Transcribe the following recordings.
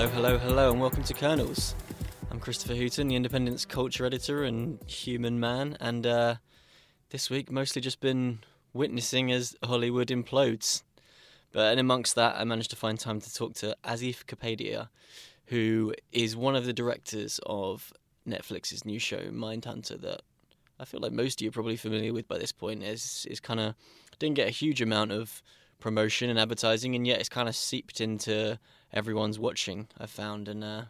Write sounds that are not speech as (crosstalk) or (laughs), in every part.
Hello, hello, hello, and welcome to Kernels. I'm Christopher Hooton, the Independent's culture editor and human man, and uh, this week mostly just been witnessing as Hollywood implodes. But and amongst that, I managed to find time to talk to Asif Kapadia, who is one of the directors of Netflix's new show Mindhunter that I feel like most of you are probably familiar with by this point. Is is kind of didn't get a huge amount of promotion and advertising, and yet it's kind of seeped into everyone's watching. I found, and uh,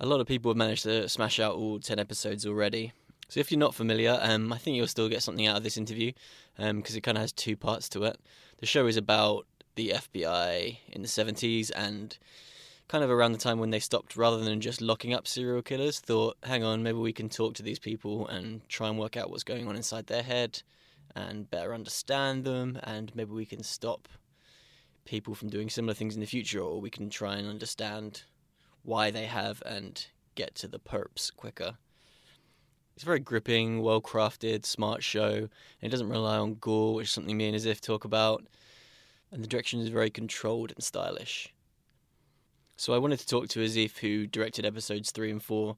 a lot of people have managed to smash out all ten episodes already. So if you're not familiar, um, I think you'll still get something out of this interview because um, it kind of has two parts to it. The show is about the FBI in the 70s and kind of around the time when they stopped, rather than just locking up serial killers, thought, hang on, maybe we can talk to these people and try and work out what's going on inside their head and better understand them, and maybe we can stop people from doing similar things in the future, or we can try and understand why they have and get to the perps quicker. It's a very gripping, well crafted, smart show, and it doesn't rely on gore, which is something me and Asif talk about, and the direction is very controlled and stylish. So I wanted to talk to Asif, who directed episodes three and four,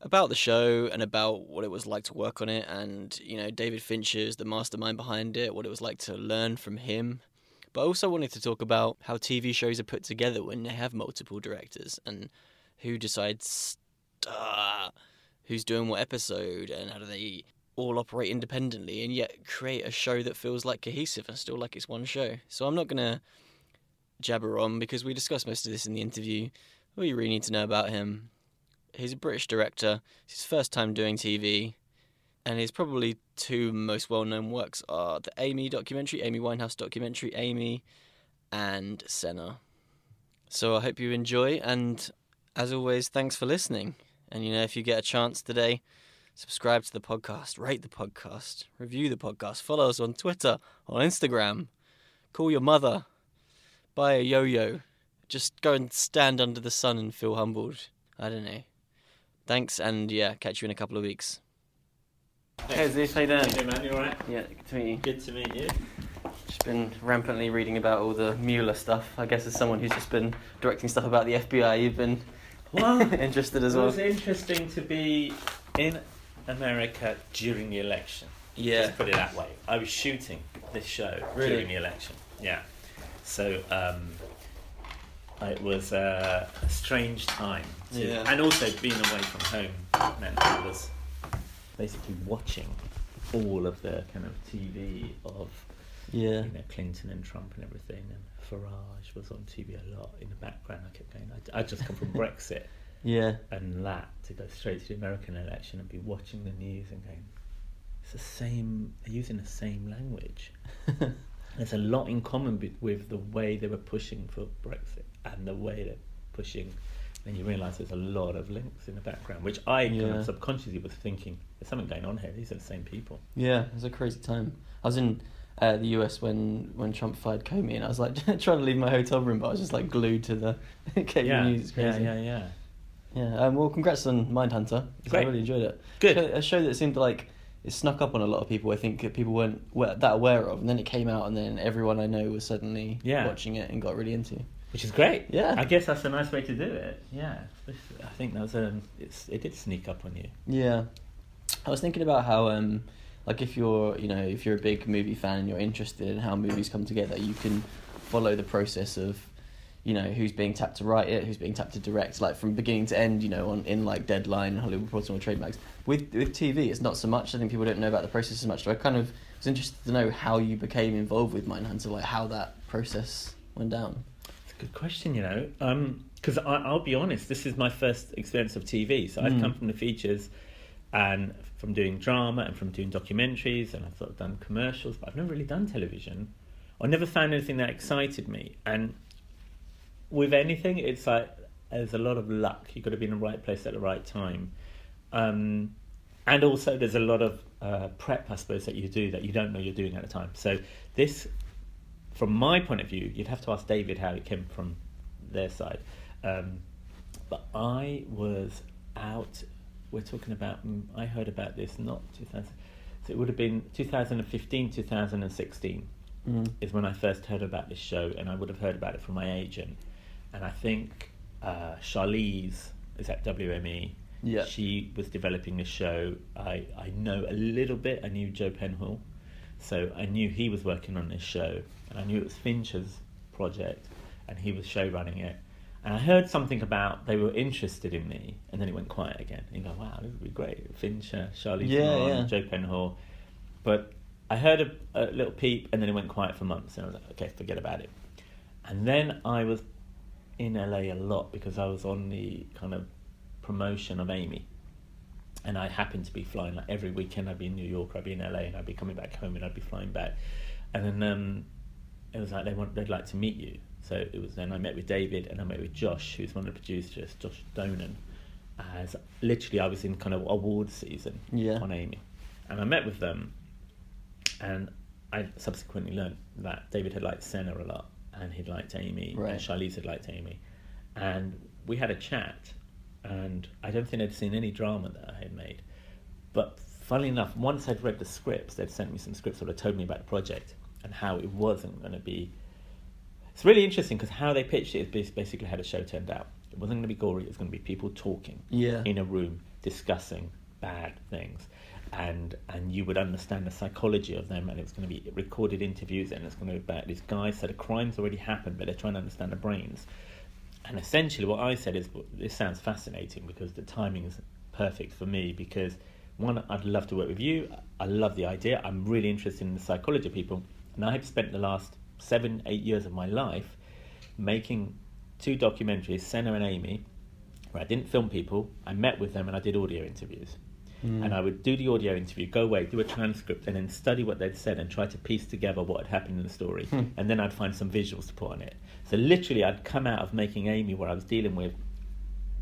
about the show and about what it was like to work on it, and you know David Fincher's the mastermind behind it, what it was like to learn from him. But I also wanted to talk about how TV shows are put together when they have multiple directors and who decides uh, who's doing what episode and how do they all operate independently and yet create a show that feels like cohesive and still like it's one show. So I'm not going to jabber on because we discussed most of this in the interview. All you really need to know about him he's a British director. It's his first time doing TV. And his probably two most well known works are the Amy documentary, Amy Winehouse documentary, Amy, and Senna. So I hope you enjoy. And as always, thanks for listening. And you know, if you get a chance today, subscribe to the podcast, rate the podcast, review the podcast, follow us on Twitter, on Instagram, call your mother, buy a yo yo, just go and stand under the sun and feel humbled. I don't know. Thanks, and yeah, catch you in a couple of weeks. Hey, Zeus, how you doing? Hey man, you alright? Yeah, good to meet you. Good to meet you. Just been rampantly reading about all the Mueller stuff. I guess as someone who's just been directing stuff about the FBI, you've been (laughs) Well, interested as well. it was interesting to be in America during the election. Yeah. Let's put it that way. I was shooting this show Really? during the election. Yeah. So um, it was uh, a strange time. To, Yeah. And also being away from home meant I was basically watching all of the kind of TV of Yeah. you know, Clinton and Trump and everything, and Farage was on TV a lot in the background. I kept going, I, I just come from (laughs) Brexit Yeah. and that to go straight to the American election and be watching the news and going, it's the same, they're using the same language. (laughs) There's a lot in common be- with the way they were pushing for Brexit and the way they're pushing. And you realise there's a lot of links in the background, which I kind of subconsciously was thinking, there's something going on here. These are the same people. Yeah, it was a crazy time. I was in uh, the US when, when Trump fired Comey, and I was like (laughs) trying to leave my hotel room, but I was just like glued to the (laughs) cable yeah, news. It's yeah, crazy. yeah, yeah. Yeah, um, well, congrats on Mindhunter. 'cause I Great. really enjoyed it. Good. A show that seemed like it snuck up on a lot of people. I think that people weren't that aware of, and then it came out, and then everyone I know was suddenly Yeah. watching it and got really into. Which is great. Yeah. I guess that's a nice way to do it. Yeah. I think that was a, it's, it did sneak up on you. Yeah, I was thinking about how, um, like, if you're, you know, if you're a big movie fan and you're interested in how movies come together, you can follow the process of, you know, who's being tapped to write it, who's being tapped to direct, like from beginning to end. You know, on in like Deadline, Hollywood Reporter, or Trademarks. With with TV, it's not so much. I think people don't know about the process as much. So I kind of was interested to know how you became involved with Mindhunter, like how that process went down. A good question, you know. Because I I'll be honest, this is my first experience of TV. So I've Mm. come from the features, and from doing drama and from doing documentaries, and I've sort of done commercials, but I've never really done television. I never found anything that excited me. And with anything, it's like there's a lot of luck. You've got to be in the right place at the right time. Um, and also, there's a lot of uh, prep, I suppose, that you do that you don't know you're doing at the time. So, this, from my point of view, you'd have to ask David how it came from their side. Um, but I was out, we're talking about, mm, I heard about this not 2000, so it would have been 2015, 2016 mm. is when I first heard about this show, and I would have heard about it from my agent. And I think uh, Charlize is at WME. Yeah. She was developing this show. I, I know a little bit. I knew Joe Penhall. So I knew he was working on this show. And I knew it was Fincher's project. And he was show running it. And I heard something about they were interested in me. And then it went quiet again. And you go, wow, this would be great. Fincher, Charlize yeah, Theron, yeah. Joe Penhall. But I heard a, a little peep. And then it went quiet for months. And I was like, okay, forget about it. And then I was in LA a lot because I was on the kind of promotion of Amy. And I happened to be flying like every weekend. I'd be in New York, I'd be in LA, and I'd be coming back home, and I'd be flying back. And then um, it was like they want they'd like to meet you. So it was then I met with David and I met with Josh, who's one of the producers, Josh Donen. As literally I was in kind of awards season Yeah. on Amy, and I met with them, and I subsequently learned that David had liked Senna a lot, and he'd liked Amy, Right. and Charlize had liked Amy, and we had a chat, and I don't think they'd seen any drama that I had made, but funnily enough, once I'd read the scripts, they'd sent me some scripts that had told me about the project and how it wasn't going to be. It's really interesting because how they pitched it is basically how the show turned out. It wasn't going to be gory. It was going to be people talking Yeah. in a room discussing bad things, and and you would understand the psychology of them, and it was going to be recorded interviews, and it's going to be about these guys. So the crimes already happened, but they're trying to understand the brains. And essentially, what I said is, this sounds fascinating because the timing is perfect for me. Because one, I'd love to work with you. I love the idea. I'm really interested in the psychology of people, and I've spent the last seven, eight years of my life making two documentaries, Senna and Amy, where I didn't film people. I met with them and I did audio interviews. Mm. And I would do the audio interview, go away, do a transcript, and then study what they'd said and try to piece together what had happened in the story. Hmm. And then I'd find some visuals to put on it. So literally, I'd come out of making Amy, where I was dealing with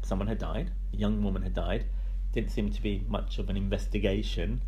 someone had died, a young woman had died, didn't seem to be much of an investigation.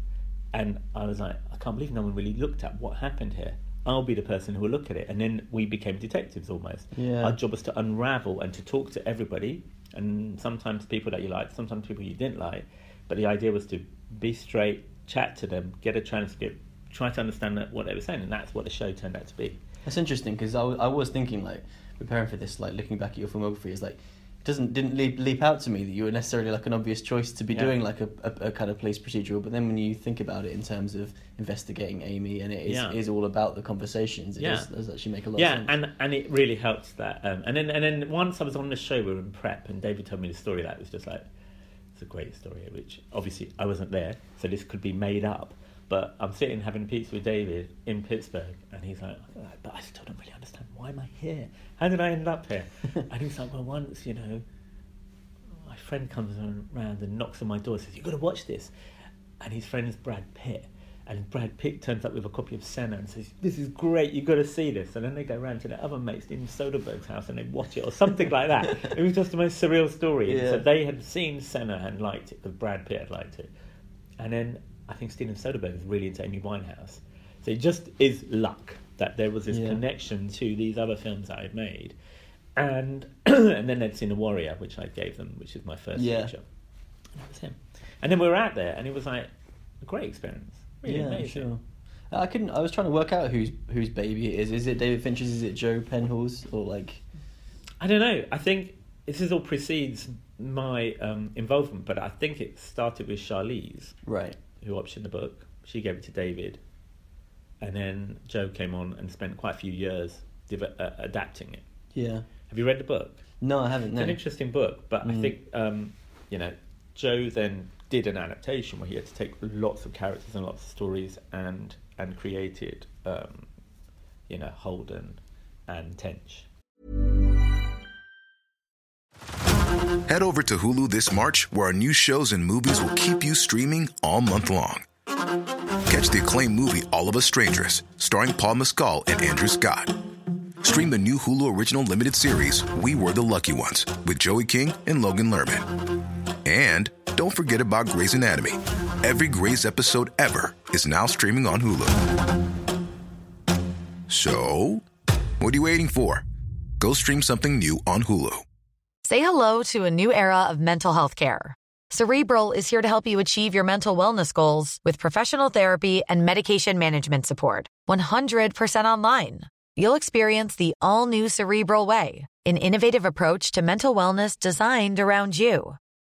And I was like, I can't believe no one really looked at what happened here. I'll be the person who will look at it. And then we became detectives almost. Yeah. Our job was to unravel and to talk to everybody, and sometimes people that you liked, sometimes people you didn't like. But the idea was to be straight, chat to them, get a transcript, try to understand what they were saying, and that's what the show turned out to be. That's interesting because I, w- I was thinking like preparing for this, like looking back at your filmography, is like it doesn't didn't leap, leap out to me that you were necessarily like an obvious choice to be Yeah. doing like a, a, a kind of police procedural. But then when you think about it in terms of investigating Amy, and it is, Yeah. is all about the conversations, it Yeah. does, does actually make a lot yeah, of sense. and and it really helped that. Um, and then and then once I was on the show, we were in prep, and David told me the story that was just like it's a great story, which obviously I wasn't there, so this could be made up. But I'm sitting having pizza with David in Pittsburgh, and he's like, oh, "But I still don't really understand why am I here? How did I end up here?" (laughs) and he's like, "Well, once you know, my friend comes around and knocks on my door, and says, you've got to watch this," and his friend is Brad Pitt. And Brad Pitt turns up with a copy of Senna and says, "This is great. you've got to see this." And then they go round to their other mates in Soderbergh's house and they watch it or something like that. (laughs) It was just the most surreal story. And So they had seen Senna and liked it because Brad Pitt had liked it. And then I think Steven Soderbergh was really into Amy Winehouse. So it just is luck that there was this Yeah. connection to these other films that I'd made. And (clears throat) and then they'd seen The Warrior, which I gave them, which is my first Yeah. feature. And that was him. And then we were out there and it was like a great experience. Really yeah, amazing. sure. I couldn't. I was trying to work out whose whose baby it is. Is it David Fincher's? Is it Joe Penhall's? Or like, I don't know. I think this is all precedes my um, involvement, but I think it started with Charlize, right? who optioned the book. She gave it to David, and then Joe came on and spent quite a few years div- uh, adapting it. Yeah. Have you read the book? No, I haven't. It's No. an interesting book, but I Mm. think um, you know Joe then did an adaptation where he had to take lots of characters and lots of stories and and created um, you know Holden and Tench. Head over to Hulu this March, where our new shows and movies will keep you streaming all month long. Catch the acclaimed movie All of Us Strangers, starring Paul Mescal and Andrew Scott. Stream the new Hulu original limited series We Were the Lucky Ones with Joey King and Logan Lerman. And don't forget about Grey's Anatomy. Every Grey's episode ever is now streaming on Hulu. So, what are you waiting for? Go stream something new on Hulu. Say hello to a new era of mental health care. Cerebral is here to help you achieve your mental wellness goals with professional therapy and medication management support. 100% online. You'll experience the all new Cerebral Way, an innovative approach to mental wellness designed around you.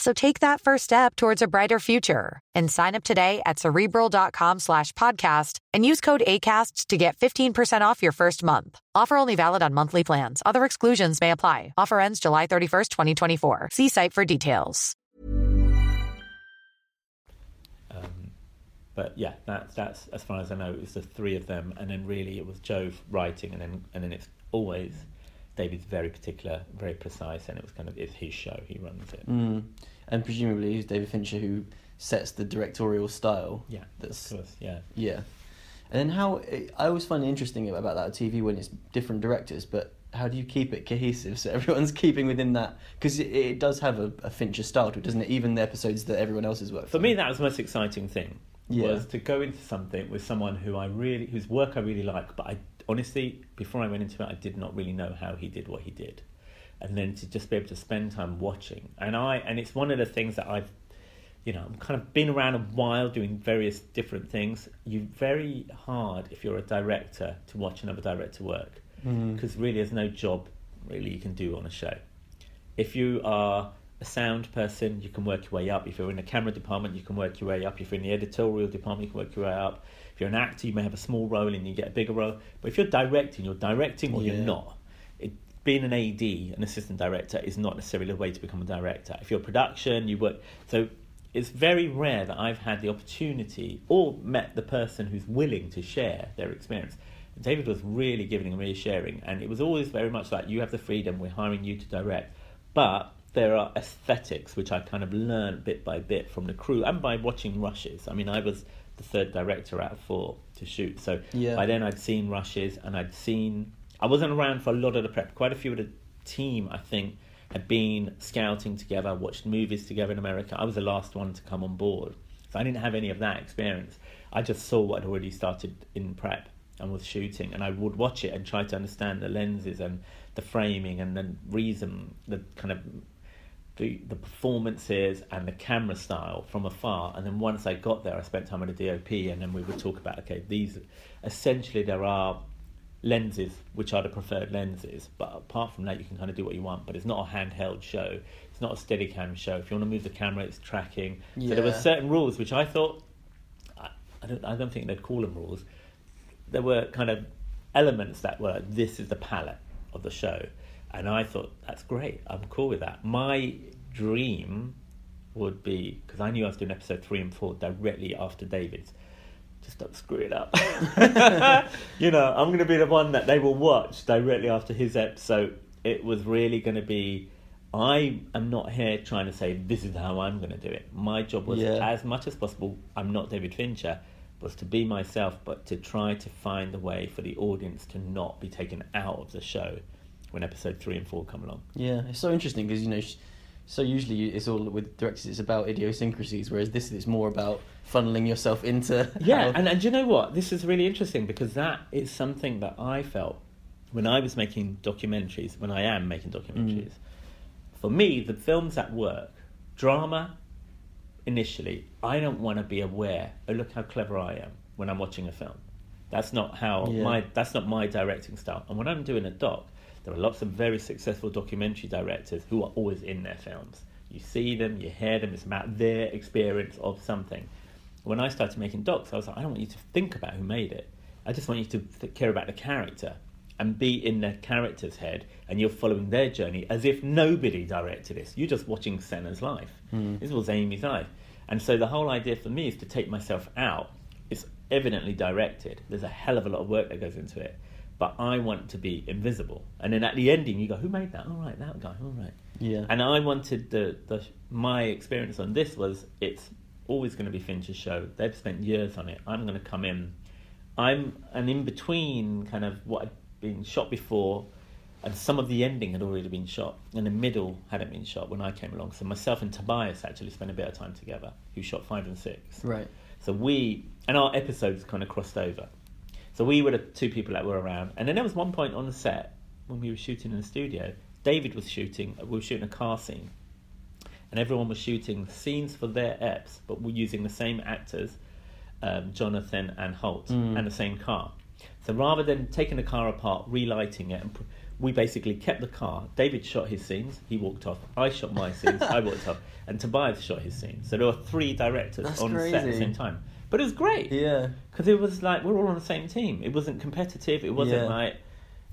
So take that first step towards a brighter future and sign up today at cerebral.com slash podcast and use code ACAST to get 15% off your first month. Offer only valid on monthly plans. Other exclusions may apply. Offer ends July 31st, 2024. See site for details. Um, but yeah, that's that's as far as I know, it was the three of them, and then really it was Joe writing, and then and then it's always David's very particular, very precise, and it was kind of it's his show, he runs it. Mm. And presumably, it's David Fincher who sets the directorial style. Yeah, That's of course, yeah. yeah. And then how I always find it interesting about that TV when it's different directors, but how do you keep it cohesive so (laughs) everyone's keeping within that? Because it, it does have a, a Fincher style to it, doesn't it? Even the episodes that everyone else has worked For me, that was the most exciting thing. Yeah. Was to go into something with someone who I really, whose work I really like, but I honestly, before I went into it, I did not really know how he did what he did, and then to just be able to spend time watching, and I, and it's one of the things that I've, you know, I'm kind of been around a while doing various different things. You very hard if you're a director to watch another director work, mm-hmm. because really there's no job really you can do on a show. If you are a sound person, you can work your way up. If you're in the camera department, you can work your way up. If you're in the editorial department, you can work your way up. If you're an actor, you may have a small role and you get a bigger role. But if you're directing, you're directing or Yeah. you're not. It, being an AD, an assistant director, is not necessarily the way to become a director. If you're production, you work. So it's very rare that I've had the opportunity or met the person who's willing to share their experience. And David was really giving me sharing, and it was always very much like you have the freedom. We're hiring you to direct, but there are aesthetics which I kind of learned bit by bit from the crew and by watching rushes. I mean, I was the third director out of four to shoot, so Yeah. by then I'd seen rushes and I'd seen. I wasn't around for a lot of the prep. Quite a few of the team, I think, had been scouting together, watched movies together in America. I was the last one to come on board, so I didn't have any of that experience. I just saw what had already started in prep and was shooting, and I would watch it and try to understand the lenses and the framing and the reason, the kind of the, the performances and the camera style from afar. And then once I got there, I spent time with the DOP, and then we would talk about okay, these essentially there are lenses which are the preferred lenses, but apart from that, you can kind of do what you want. But it's not a handheld show. It's not a Steadicam show. If you want to move the camera, it's tracking. So there were certain rules which I thought I, I don't I don't think they'd call them rules. There were kind of elements that were this is the palette of the show, and I thought that's great. I'm cool with that. My dream would be because I knew I was doing episode three and four directly after David's. Just don't screw it up. (laughs) you know, I'm going to be the one that they will watch directly after his episode. It was really going to be. I am not here trying to say this is how I'm going to do it. My job was Yeah. as much as possible. I'm not David Fincher, was to be myself, but to try to find a way for the audience to not be taken out of the show when episode three and four come along. Yeah, it's so interesting because you know, so usually it's all with directors. It's about idiosyncrasies, whereas this is more about funneling yourself into. (laughs) Yeah, how- and, and you know what? This is really interesting because that is something that I felt when I was making documentaries, when I am making documentaries. Mm. For me, the films that work, drama, initially, I don't want to be aware, oh, look how clever I am when I'm watching a film. That's not how Yeah. my that's not my directing style. And when I'm doing a doc, there are lots of very successful documentary directors who are always in their films. You see them, you hear them, it's about their experience of something. When I started making docs, I was like, I don't want you to think about who made it. I just want you to th- care about the character and be in the character's head, and you're following their journey as if nobody directed this. You're just watching Senna's life. Hmm. This was Amy's life, and so the whole idea for me is to take myself out. It's evidently directed. There's a hell of a lot of work that goes into it, but I want to be invisible. And then at the ending, you go, "Who made that? All right, that guy. All right." Yeah. And I wanted the, the my experience on this was it's always going to be Fincher's show. They've spent years on it. I'm going to come in. I'm an in between kind of what had been shot before, and some of the ending had already been shot, and the middle hadn't been shot when I came along. So myself and Tobias actually spent a bit of time together, who shot five and six. Right. So we and our episodes kind of crossed over. So we were the two people that were around, and then there was one point on the set when we were shooting in the studio. David was shooting. We were shooting a car scene, and everyone was shooting scenes for their eps, but we're using the same actors, um, Jonathan and Holt, and the same car. So rather than taking the car apart, relighting it, and pr- we basically kept the car. David shot his scenes. He walked off. I shot my scenes. I walked (laughs) off, and Tobias shot his scenes. So there were three directors That's on set at the same time. But it was great Yeah. because it was like we're all on the same team. It wasn't competitive. It wasn't Yeah. like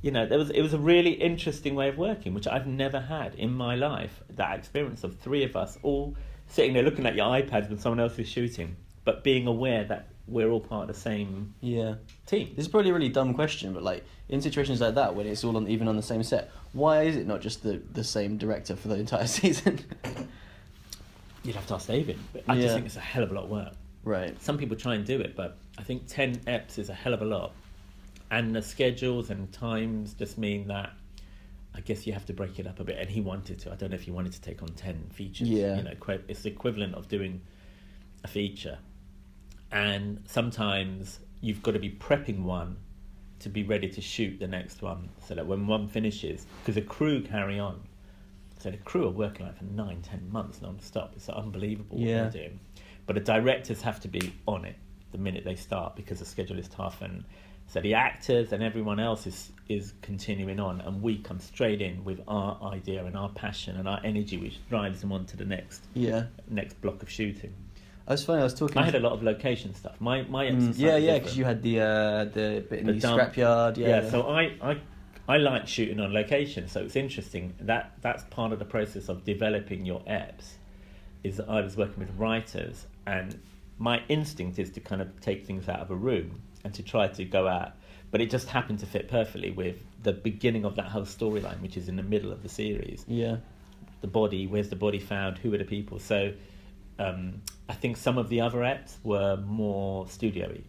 you know there was it was a really interesting way of working, which I've never had in my life. That experience of three of us all sitting there looking at your iPads when someone else is shooting, but being aware that we're all part of the same Yeah. team. This is probably a really dumb question, but like in situations like that, when it's all on even on the same set, why is it not just the the same director for the entire (laughs) season? You'd have to ask David. But I Yeah. just think it's a hell of a lot of work. Right. Some people try and do it, but I think 10 eps is a hell of a lot. And the schedules and times just mean that I guess you have to break it up a bit. And he wanted to. I don't know if he wanted to take on 10 features. Yeah. You know, it's the equivalent of doing a feature. And sometimes you've got to be prepping one to be ready to shoot the next one so that when one finishes, because the crew carry on. So the crew are working like for nine, ten months non-stop. It's unbelievable Yeah. what they're doing. But the directors have to be on it the minute they start because the schedule is tough and so the actors and everyone else is is continuing on and we come straight in with our idea and our passion and our energy which drives them on to the next Yeah. next block of shooting. I was funny. I was talking. I had a lot of location stuff. My my Mm, yeah, yeah, because you had the uh, the bit in the, The scrapyard. Yeah. yeah, so I, I I like shooting on location, so it's interesting. That that's part of the process of developing your eps. Is that I was working with writers, and my instinct is to kind of take things out of a room and to try to go out, but it just happened to fit perfectly with the beginning of that whole storyline, which is in the middle of the series. Yeah. the body, where's the body found, who are the people. So um, I think some of the other eps were more studio-y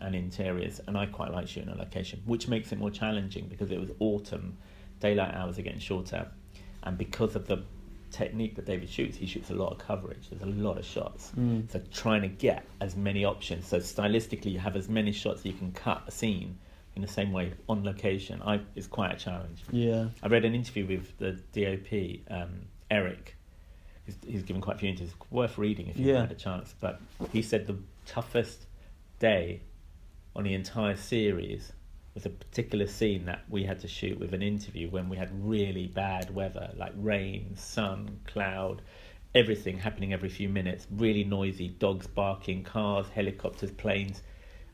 and interiors, and I quite like shooting a location, which makes it more challenging because it was autumn, daylight hours are getting shorter, and because of the technique that David shoots, he shoots a lot of coverage. There's a lot of shots, Mm. so trying to get as many options. So stylistically, you have as many shots you can cut a scene in the same way on location. I is quite a challenge. Yeah. I read an interview with the DOP, um, Eric. He's, he's given quite a few interviews, worth reading if you Yeah. had a chance. But he said the toughest day on the entire series was a particular scene that we had to shoot with an interview when we had really bad weather, like rain, sun, cloud, everything happening every few minutes, really noisy, dogs barking, cars, helicopters, planes.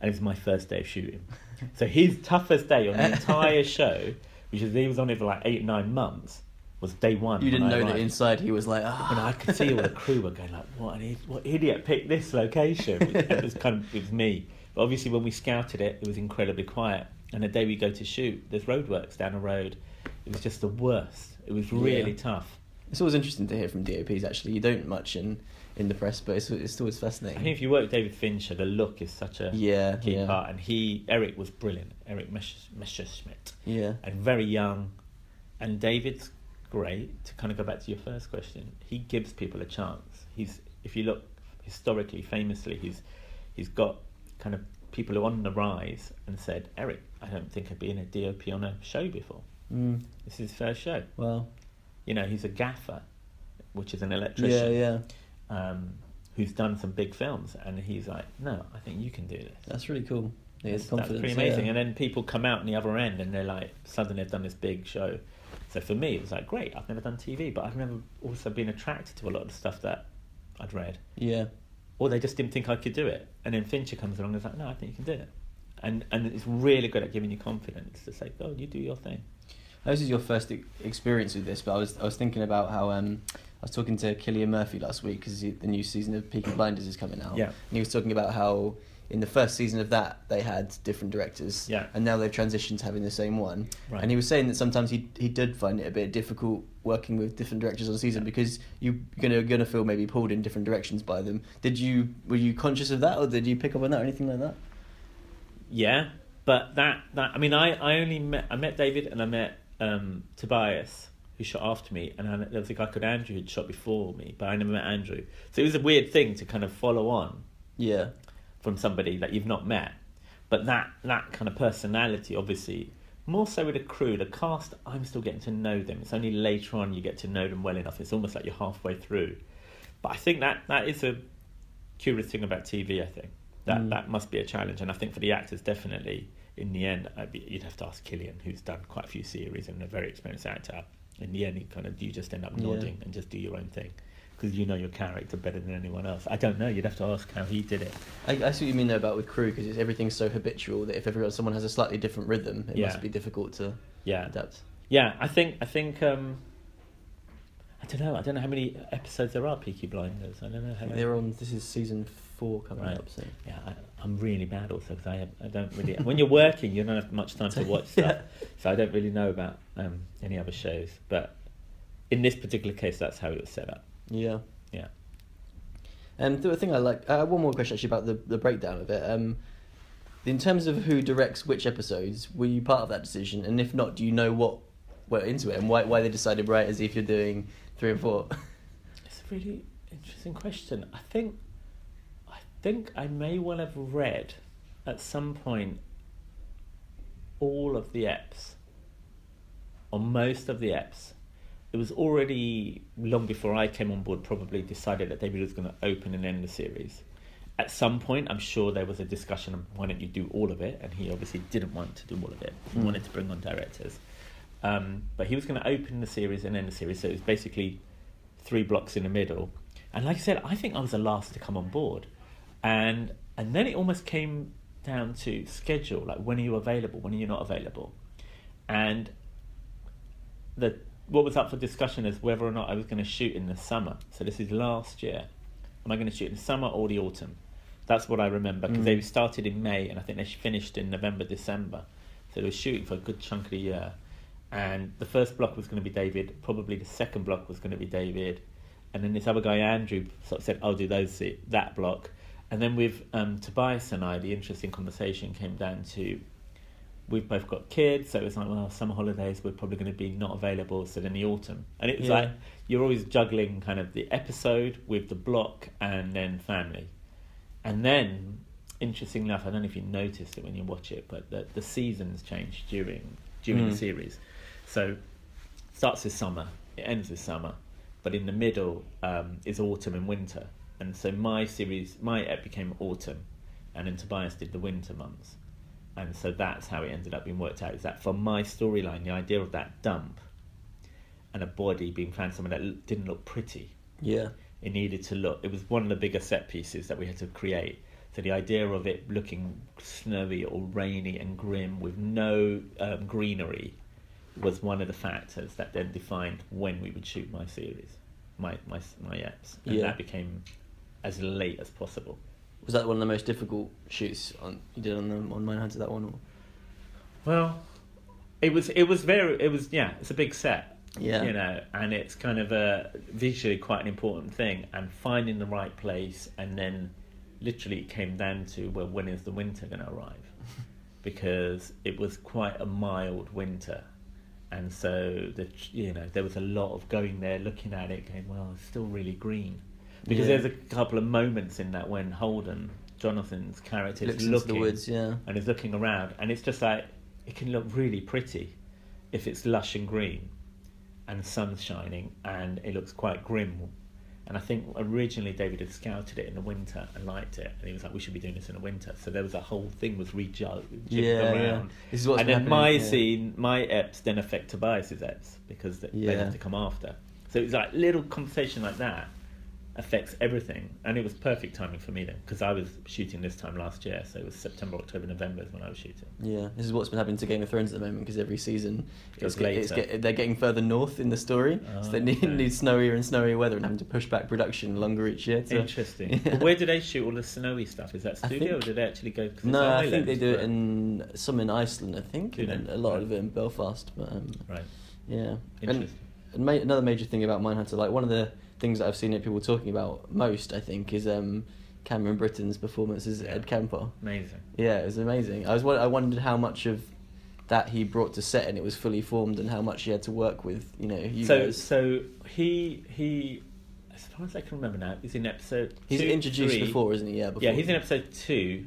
And it was my first day of shooting. (laughs) so his toughest day on the entire show, which is he was on it for like eight, nine months, was day one. You didn't know that inside he was like, And ah. I could see all the crew were going like, "What an idiot, what idiot picked this location?" It was kind of it was me. But obviously, when we scouted it, it was incredibly quiet. And the day we go to shoot, there's roadworks down the road. It was just the worst. It was really Yeah. tough. It's always interesting to hear from DOPs. Actually, you don't much in in the press, but it's it's always fascinating. I think if you work with David Fincher, the look is such a Yeah, key yeah. part. And he, Eric, was brilliant. Eric Messerschmidt, Yeah. and very young. And David's great. To kind of go back to your first question, he gives people a chance. He's, if you look historically, famously, he's he's got kind of people who are on the rise and said, Eric, I don't think I've been a DOP on a show before. Mm. This is his first show. Well. You know, he's a gaffer, which is an electrician. yeah. Um, who's done some big films, and he's like, "No, I think you can do this." That's really cool. Yeah, That's, that's pretty amazing. yeah. And then people come out on the other end, and they're like, suddenly they've done this big show. So for me, it was like, great. I've never done TV, but I've never also been attracted to a lot of the stuff that I'd read, yeah. Or they just didn't think I could do it. And then Fincher comes along and is like, "No, I think you can do it." and and it's really good at giving you confidence to say, "Go, you do your thing." This is your first experience with this, but I was I was thinking about how um, I was talking to Cillian Murphy last week because the new season of Peaky Blinders is coming out. Yeah. And he was talking about how in the first season of that they had different directors. Yeah. And now they've transitioned to having the same one. Right. And he was saying that sometimes he he did find it a bit difficult working with different directors on a season Yeah. because you're gonna gonna feel maybe pulled in different directions by them. Did you were you conscious of that or did you pick up on that or anything like that? Yeah, but that that I mean, I I only met I met David and I met um, Tobias who shot after me, and I, there was a guy called Andrew who'd shot before me, but I never met Andrew. So it was a weird thing to kind of follow on Yeah. From somebody that you've not met. But that that kind of personality, obviously, more so with a crew, the cast, I'm still getting to know them. It's only later on you get to know them well enough. It's almost like you're halfway through. But I think that that is a curious thing about TV. I think that Mm. that must be a challenge, and I think for the actors, definitely in the end, I'd be, you'd have to ask Cillian, who's done quite a few series and a very experienced actor. In the end, you kind of you just end up Yeah. nodding and just do your own thing because you know your character better than anyone else. I don't know. You'd have to ask how he did it. I, I see what you mean though about with crew because everything's so habitual that if everyone someone has a slightly different rhythm, it Yeah. must be difficult to Yeah, adapt. Yeah, I think I think um, I don't know. I don't know how many episodes there are. Peaky Blinders. I don't know how many. They're on. This is season four coming Right. up. So Yeah, I, I'm really bad also because I have, I don't really. when you're working, you don't have much time to watch (laughs) stuff, so I don't really know about um, any other shows. But in this particular case, that's how it was set up. Yeah. Yeah. Um, the thing I like. Uh, one more question actually about the the breakdown of it. Um, in terms of who directs which episodes, were you part of that decision? And if not, do you know what went into it and why why they decided right Asif you're doing three and four? (laughs) It's a really interesting question. I think, I think I may well have read at some point all of the eps, or most of the eps. It was already long before I came on board. Probably decided that David was going to open and end the series. At some point, I'm sure there was a discussion of why don't you do all of it, and he obviously didn't want to do all of it. He Mm. wanted to bring on directors, um, but he was going to open the series and end the series. So it was basically three blocks in the middle. And like I said, I think I was the last to come on board. And and then it almost came down to schedule, like when are you available, when are you not available? And the what was up for discussion is whether or not I was going to shoot in the summer. So this is last year. Am I going to shoot in the summer or the autumn? That's what I remember because Mm. they started in May and I think they finished in November, December. So they were shooting for a good chunk of the year. And the first block was going to be David. Probably the second block was going to be David, and then this other guy Andrew sort of said, "I'll do those that block." And then with um, Tobias and I, the interesting conversation came down to we've both got kids, so it was like, well, summer holidays we're probably going to be not available. So then the autumn, and it was Yeah. like you're always juggling kind of the episode with the block and then family, and then interesting enough, I don't know if you noticed it when you watch it, but the the seasons change during during the Mm. series. So starts with summer, it ends with summer, but in the middle um, is autumn and winter. And so my series, my ep became autumn, and then Tobias did the winter months. And so that's how it ended up being worked out. Is that for my storyline, the idea of that dump and a body being found somewhere that didn't look pretty, yeah. it needed to look. It was one of the bigger set pieces that we had to create. So the idea of it looking snowy or rainy and grim with no um, greenery was one of the factors that then defined when we would shoot my series, my my my eps, and Yeah. that became as late as possible. Was that one of the most difficult shoots on you did on the on Mindhunter? That one? Or? Well, it was it was very it was yeah it's a big set Yeah. you know and it's kind of a visually quite an important thing and finding the right place and then literally it came down to well when is the winter going to arrive (laughs) because it was quite a mild winter and so the you know there was a lot of going there looking at it going well it's still really green because Yeah. there's a couple of moments in that when Holden Jonathan's character is looking the woods. Yeah. and is looking around, and it's just like it can look really pretty if it's lush and green, and the sun's shining, and it looks quite grim. And I think originally David had scouted it in the winter and liked it, and he was like, "We should be doing this in the winter." So there was a whole thing was rejudged Yeah, yeah. around. This is what's and then my yeah. scene, my eps then affect Tobias's eps because they, they have to come after. So it was like little conversation like that affects everything. And it was perfect timing for me then because I was shooting this time last year, so it was September, October, November is when I was shooting. Yeah, this is what's been happening to Game of Thrones at the moment because every season it's, get- it's get, they're getting further north in the story, so they Oh, need, okay. need snowier and snowier weather and having to push back production longer each year. To, Interesting. (laughs) Yeah. Where do they shoot all the snowy stuff? Is that studio, think- or do they actually go? No, I think they do it in some in Iceland, I think, Do and they? a lot Right. of it in Belfast. But um, Right. yeah, and, and ma- another major thing about Mindhunter, like one of the things that I've seen people talking about most, I think, is um, Cameron Britton's performance as Yeah. Ed Kemper. Amazing. Yeah, it was amazing. I was I wondered how much of that he brought to set and it was fully formed, and how much he had to work with. You know, you so guys. so he he as far as I can remember now, he's in episode. He's two, introduced three. before, isn't he? Yeah, before. Yeah, he's in episode two.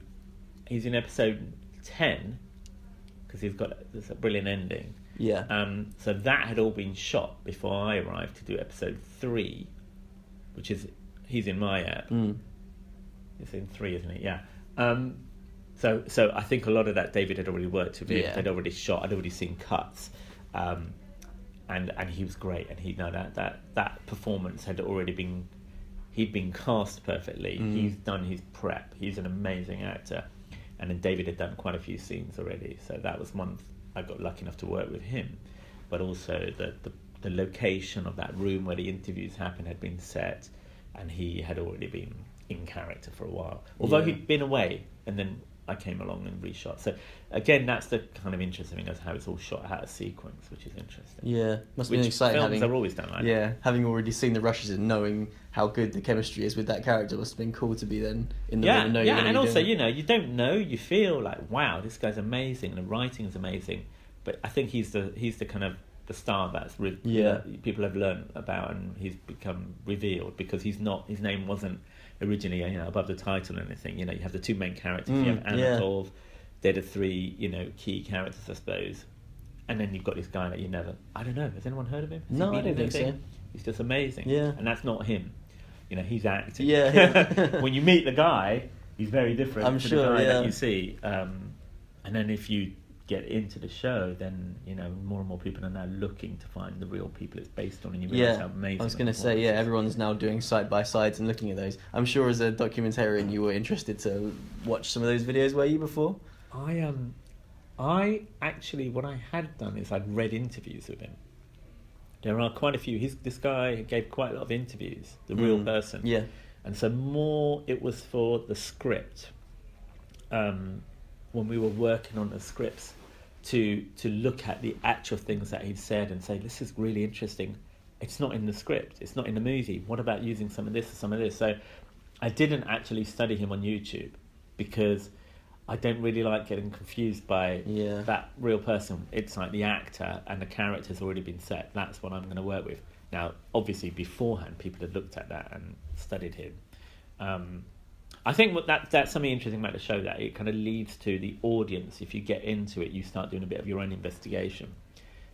He's in episode ten because he's got there's a brilliant ending. Yeah, Um, so that had all been shot before I arrived to do episode three, which is he's in my app. mm. It's in three, isn't it? Yeah. Um, so, so I think a lot of that David had already worked with. Yeah. They'd already shot. I'd already seen cuts, um, and and he was great. And he know that that that performance had already been. He'd been cast perfectly. Mm. He's done his prep. He's an amazing actor, and then David had done quite a few scenes already. So that was one. I got lucky enough to work with him, but also the the, the location of that room where the interviews happened had been set, and he had already been in character for a while. Although Yeah. he'd been away, and then I came along and reshot. So again, that's the kind of interesting thing as how it's all shot out of sequence, which is interesting. yeah. Must be exciting films having. are always done like that. yeah, having already seen the rushes and knowing how good the chemistry is with that character must have been cool to be then in the room yeah, and know yeah, and also doing you know you don't know, you feel like wow, this guy's amazing. The writing is amazing, but I think he's the he's the kind of the star that's re- Yeah. people have learned about and he's become revealed because he's not his name wasn't originally you know above the title or anything. You know, you have the two main characters. you Mm, have yeah. They're the three you know key characters, I suppose. And then you've got this guy that you never. I don't know. Has anyone heard of him? Has No, I don't think so. He's just amazing. Yeah. and that's not him. You know, he's acting. Yeah. (laughs) (laughs) when you meet the guy, he's very different I'm to sure, the guy yeah. that you see. Um, and then if you get into the show, then you know more and more people are now looking to find the real people it's based on, and you realise Yeah, how amazing. I was going to say, yeah, everyone's now doing side by sides and looking at those. I'm sure as a documentarian, you were interested to watch some of those videos, were you before? I um, I actually what I had done is I'd read interviews with him. There are quite a few. He's this guy gave quite a lot of interviews. The real Mm, person. Yeah, and so more it was for the script um, when we were working on the scripts to to look at the actual things that he'd said and say this is really interesting. It's not in the script. It's not in the movie. What about using some of this or some of this? So i didn't actually study him on youtube because i don't really like getting confused by Yeah. that real person. It's like the actor and the character's already been set. That's what i'm going to work with. Now obviously beforehand people had looked at that and studied him. Um, I think what that that's something interesting about the show that it kind of leads to the audience. If you get into it, you start doing a bit of your own investigation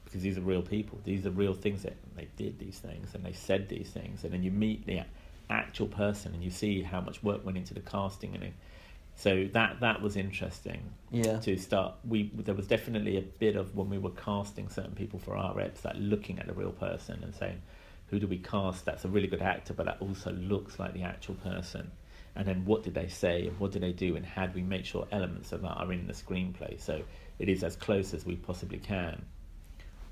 because these are real people. These are real things that they did these things and they said these things, and then you meet the actual person and you see how much work went into the casting and it, so that that was interesting yeah, to start. We there was definitely a bit of when we were casting certain people for our reps like looking at the real person and saying, who do we cast? That's a really good actor, but that also looks like the actual person. And then what did they say and what did they do and how do we make sure elements of that are in the screenplay? So it is as close as we possibly can,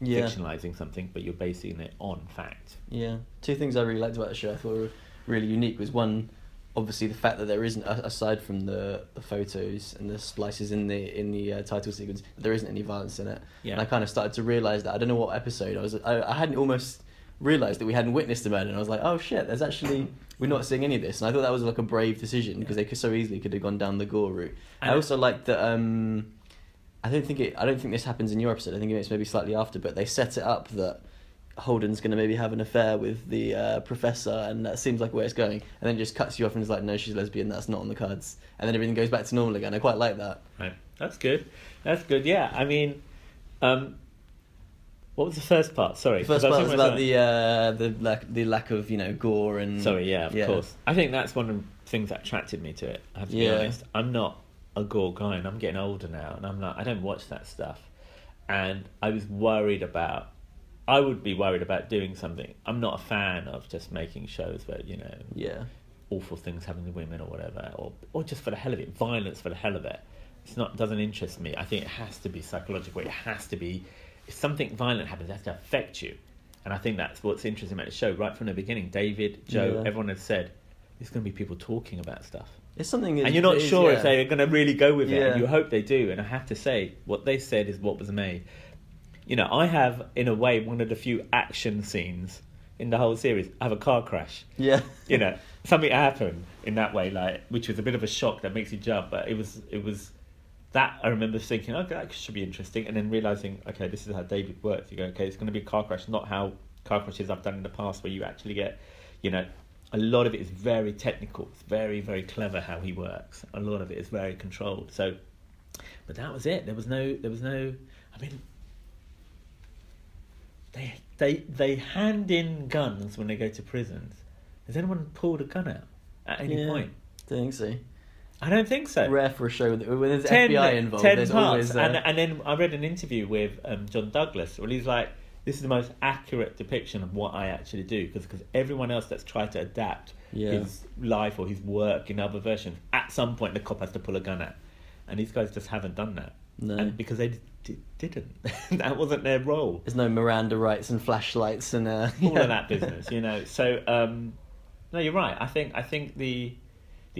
yeah. fictionalizing something, but you're basing it on fact. Yeah, two things I really liked about the show I thought were really unique was one, obviously the fact that there isn't aside from the, the photos and the splices in the in the uh, title sequence, there isn't any violence in it. Yeah. And I kind of started to realize that I don't know what episode I was. I, I hadn't almost realized that we hadn't witnessed a murder, and I was like, oh shit, there's actually we're not seeing any of this. And I thought that was like a brave decision because they could so easily could have gone down the gore route. I And- also like that. Um, I don't think it. I don't think this happens in your episode. I think it's maybe slightly after, but they set it up that Holden's going to maybe have an affair with the uh, professor, and that seems like where it's going. And then it just cuts you off and is like, "No, she's lesbian. That's not on the cards." And then everything goes back to normal again. I quite like that. Right. That's good. That's good. Yeah. I mean, um, what was the first part? Sorry. The first part was about the uh, the lack the lack of you know gore and Sorry, yeah, of course. I think that's one of the things that attracted me to it. I have to Yeah. be honest. I'm not a gore guy, and I'm getting older now, and I'm not. I don't watch that stuff, and I was worried about. I would be worried about doing something. I'm not a fan of just making shows where you know Yeah. awful things happen to women or whatever, or or just for the hell of it, violence for the hell of it. It's not doesn't interest me. I think it has to be psychological. It has to be if something violent happens, it has to affect you. And I think that's what's interesting about the show right from the beginning. David, Joe, Yeah. everyone has said there's going to be people talking about stuff, It's something. and you're not is, sure yeah. if they're going to really go with it. And you hope they do. And I have to say, what they said is what was made. You know, I have in a way one of the few action scenes in the whole series. I have a car crash Yeah. you know something happened in that way like which was a bit of a shock that makes you jump but it was it was that i remember thinking okay that should be interesting and then realizing okay this is how david works you go okay it's going to be a car crash not how car crashes i've done in the past where you actually get you know a lot of it is very technical it's very very clever how he works a lot of it is very controlled so but that was it there was no there was no i mean they they they hand in guns when they go to prisons. Has anyone pulled a gun out at any Yeah. point? Don't think so. I don't think so. Rare for a show that when there's Ten, FBI involved. ten there's parts, always uh, and and then I read an interview with um, John Douglas where he's like, "This is the most accurate depiction of what I actually do," because because everyone else that's tried to adapt Yeah. his life or his work in other versions, at some point the cop has to pull a gun out, and these guys just haven't done that, No. and because they d- d- didn't, (laughs) that wasn't their role. there's no Miranda rights and flashlights and uh, all yeah. of that business, you know. So um, no, you're right. I think I think the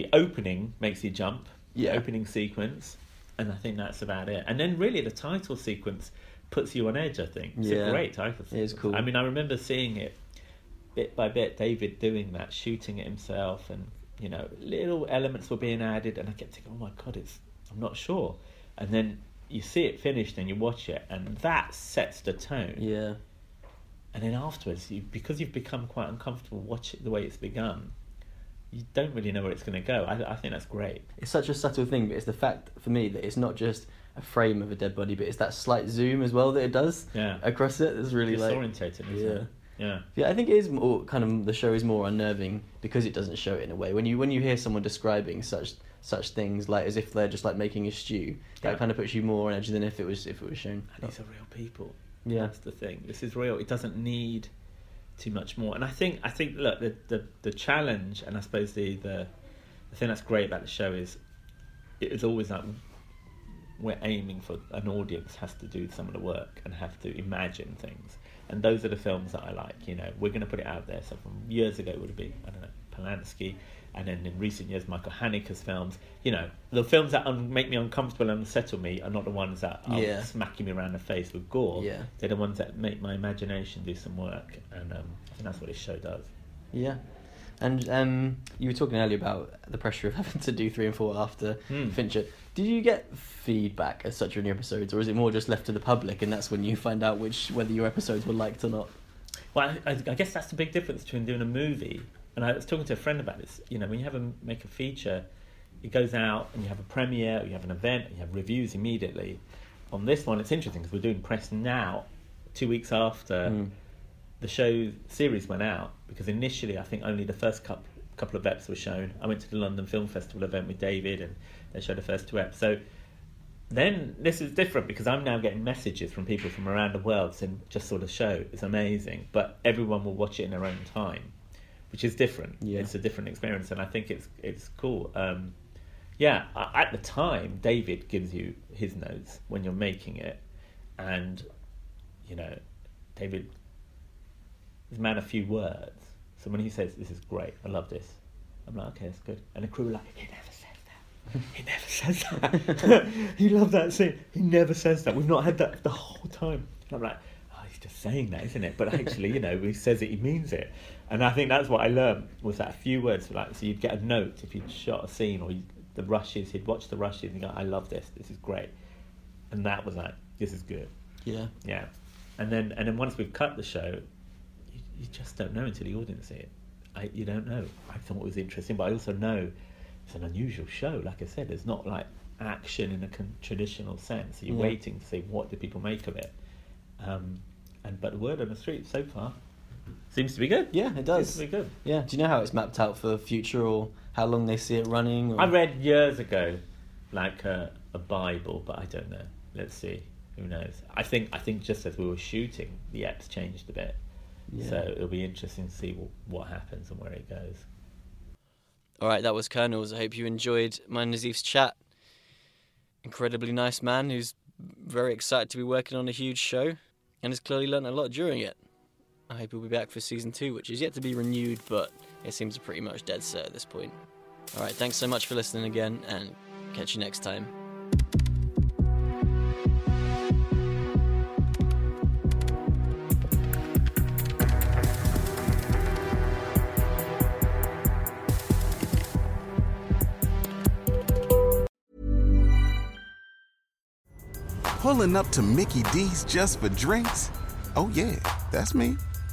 the opening makes you jump. Yeah. The opening sequence, and I think that's about it. And then really the title sequence puts you on edge. I think it's Yeah. a great title. It is sequence. cool. I mean, I remember seeing it bit by bit. David doing that, shooting it himself, and you know, little elements were being added, and I kept thinking, oh my god, it's I'm not sure. And then you see it finished, and you watch it, and that sets the tone Yeah. and then afterwards, you because you've become quite uncomfortable watching the way it's begun, you don't really know where it's going to go. I, I think that's great. It's such a subtle thing, but it's the fact for me that it's not just a frame of a dead body, but it's that slight zoom as well that it does Yeah. across it. It's really like Disorientating, isn't yeah. it? Yeah. Yeah, I think it is more kind of the show is more unnerving because it doesn't show it in a way. When you when you hear someone describing such such things like as if they're just like making a stew, that Yeah. kind of puts you more on edge than if it was if it was shown. And these are real people. Yeah. That's the thing. This is real. It doesn't need too much more. And I think I think look the the, the challenge and I suppose the, the the thing that's great about the show is it is always like we're aiming for an audience has to do some of the work and have to imagine things. And those are the films that I like. You know, we're going to put it out there. So from years ago, it would have been I don't know Polanski, and then in recent years, Michael Haneke's films. You know, the films that un- make me uncomfortable and unsettle me are not the ones that are Yeah. smacking me around the face with gore. Yeah. They're the ones that make my imagination do some work, and um, I think that's what this show does. Yeah. And um, you were talking earlier about the pressure of (laughs) having to do three and four after Hmm. Fincher. Did you get feedback as such on your episodes, or is it more just left to the public, and that's when you find out which whether your episodes were liked or not? Well, I, I guess that's the big difference between doing a movie. And I was talking to a friend about this. You know, when you have a make a feature, it goes out and you have a premiere, or you have an event, and you have reviews immediately. On this one, it's interesting because we're doing press now, two weeks after Mm. the show series went out. Because initially, I think only the first couple couple of eps were shown. I went to the London Film Festival event with David, and they showed the first two eps. So then this is different because I'm now getting messages from people from around the world saying just saw the show, it's amazing, but everyone will watch it in their own time, which is different. Yeah. It's a different experience, and I think it's it's cool. Um, yeah, at the time, David gives you his notes when you're making it, and you know, David is a man of few words. So when he says this is great, I love this, I'm like, okay, that's good. And the crew are like, he never says that. He never (laughs) says that. (laughs) he loved that scene. He never says that. We've not had that the whole time. And I'm like, oh, he's just saying that, isn't it? But actually, you know, he says it, he means it. And I think that's what I learned was that a few words. Like, so you'd get a note if you'd shot a scene or you, the rushes. He'd watch the rushes and go, I love this. This is great. And that was like, this is good. Yeah. Yeah, and then and then once we've cut the show, you, you just don't know until the audience see it. I, you don't know. I thought it was interesting, but I also know it's an unusual show. Like I said, it's not like action in a con- traditional sense. You're Yeah. waiting to see what do people make of it. Um, and but the word on the street so far seems to be good. Yeah, it does. Seems to be good. Yeah. Do you know how it's mapped out for future or how long they see it running? Or... I read years ago, like a, a Bible, but I don't know. Let's see. who knows? I think I think just as we were shooting, the app's changed a bit. Yeah. So it'll be interesting to see what, what happens and where it goes. All right, that was Colonels. I hope you enjoyed my Nazif's chat. Incredibly nice man who's very excited to be working on a huge show and has clearly learnt a lot during it. I hope he'll be back for season two, which is yet to be renewed, but it seems pretty much dead set at this point. All right, thanks so much for listening again, and catch you next time. Pulling up to Mickey D's just for drinks? Oh, yeah, that's me.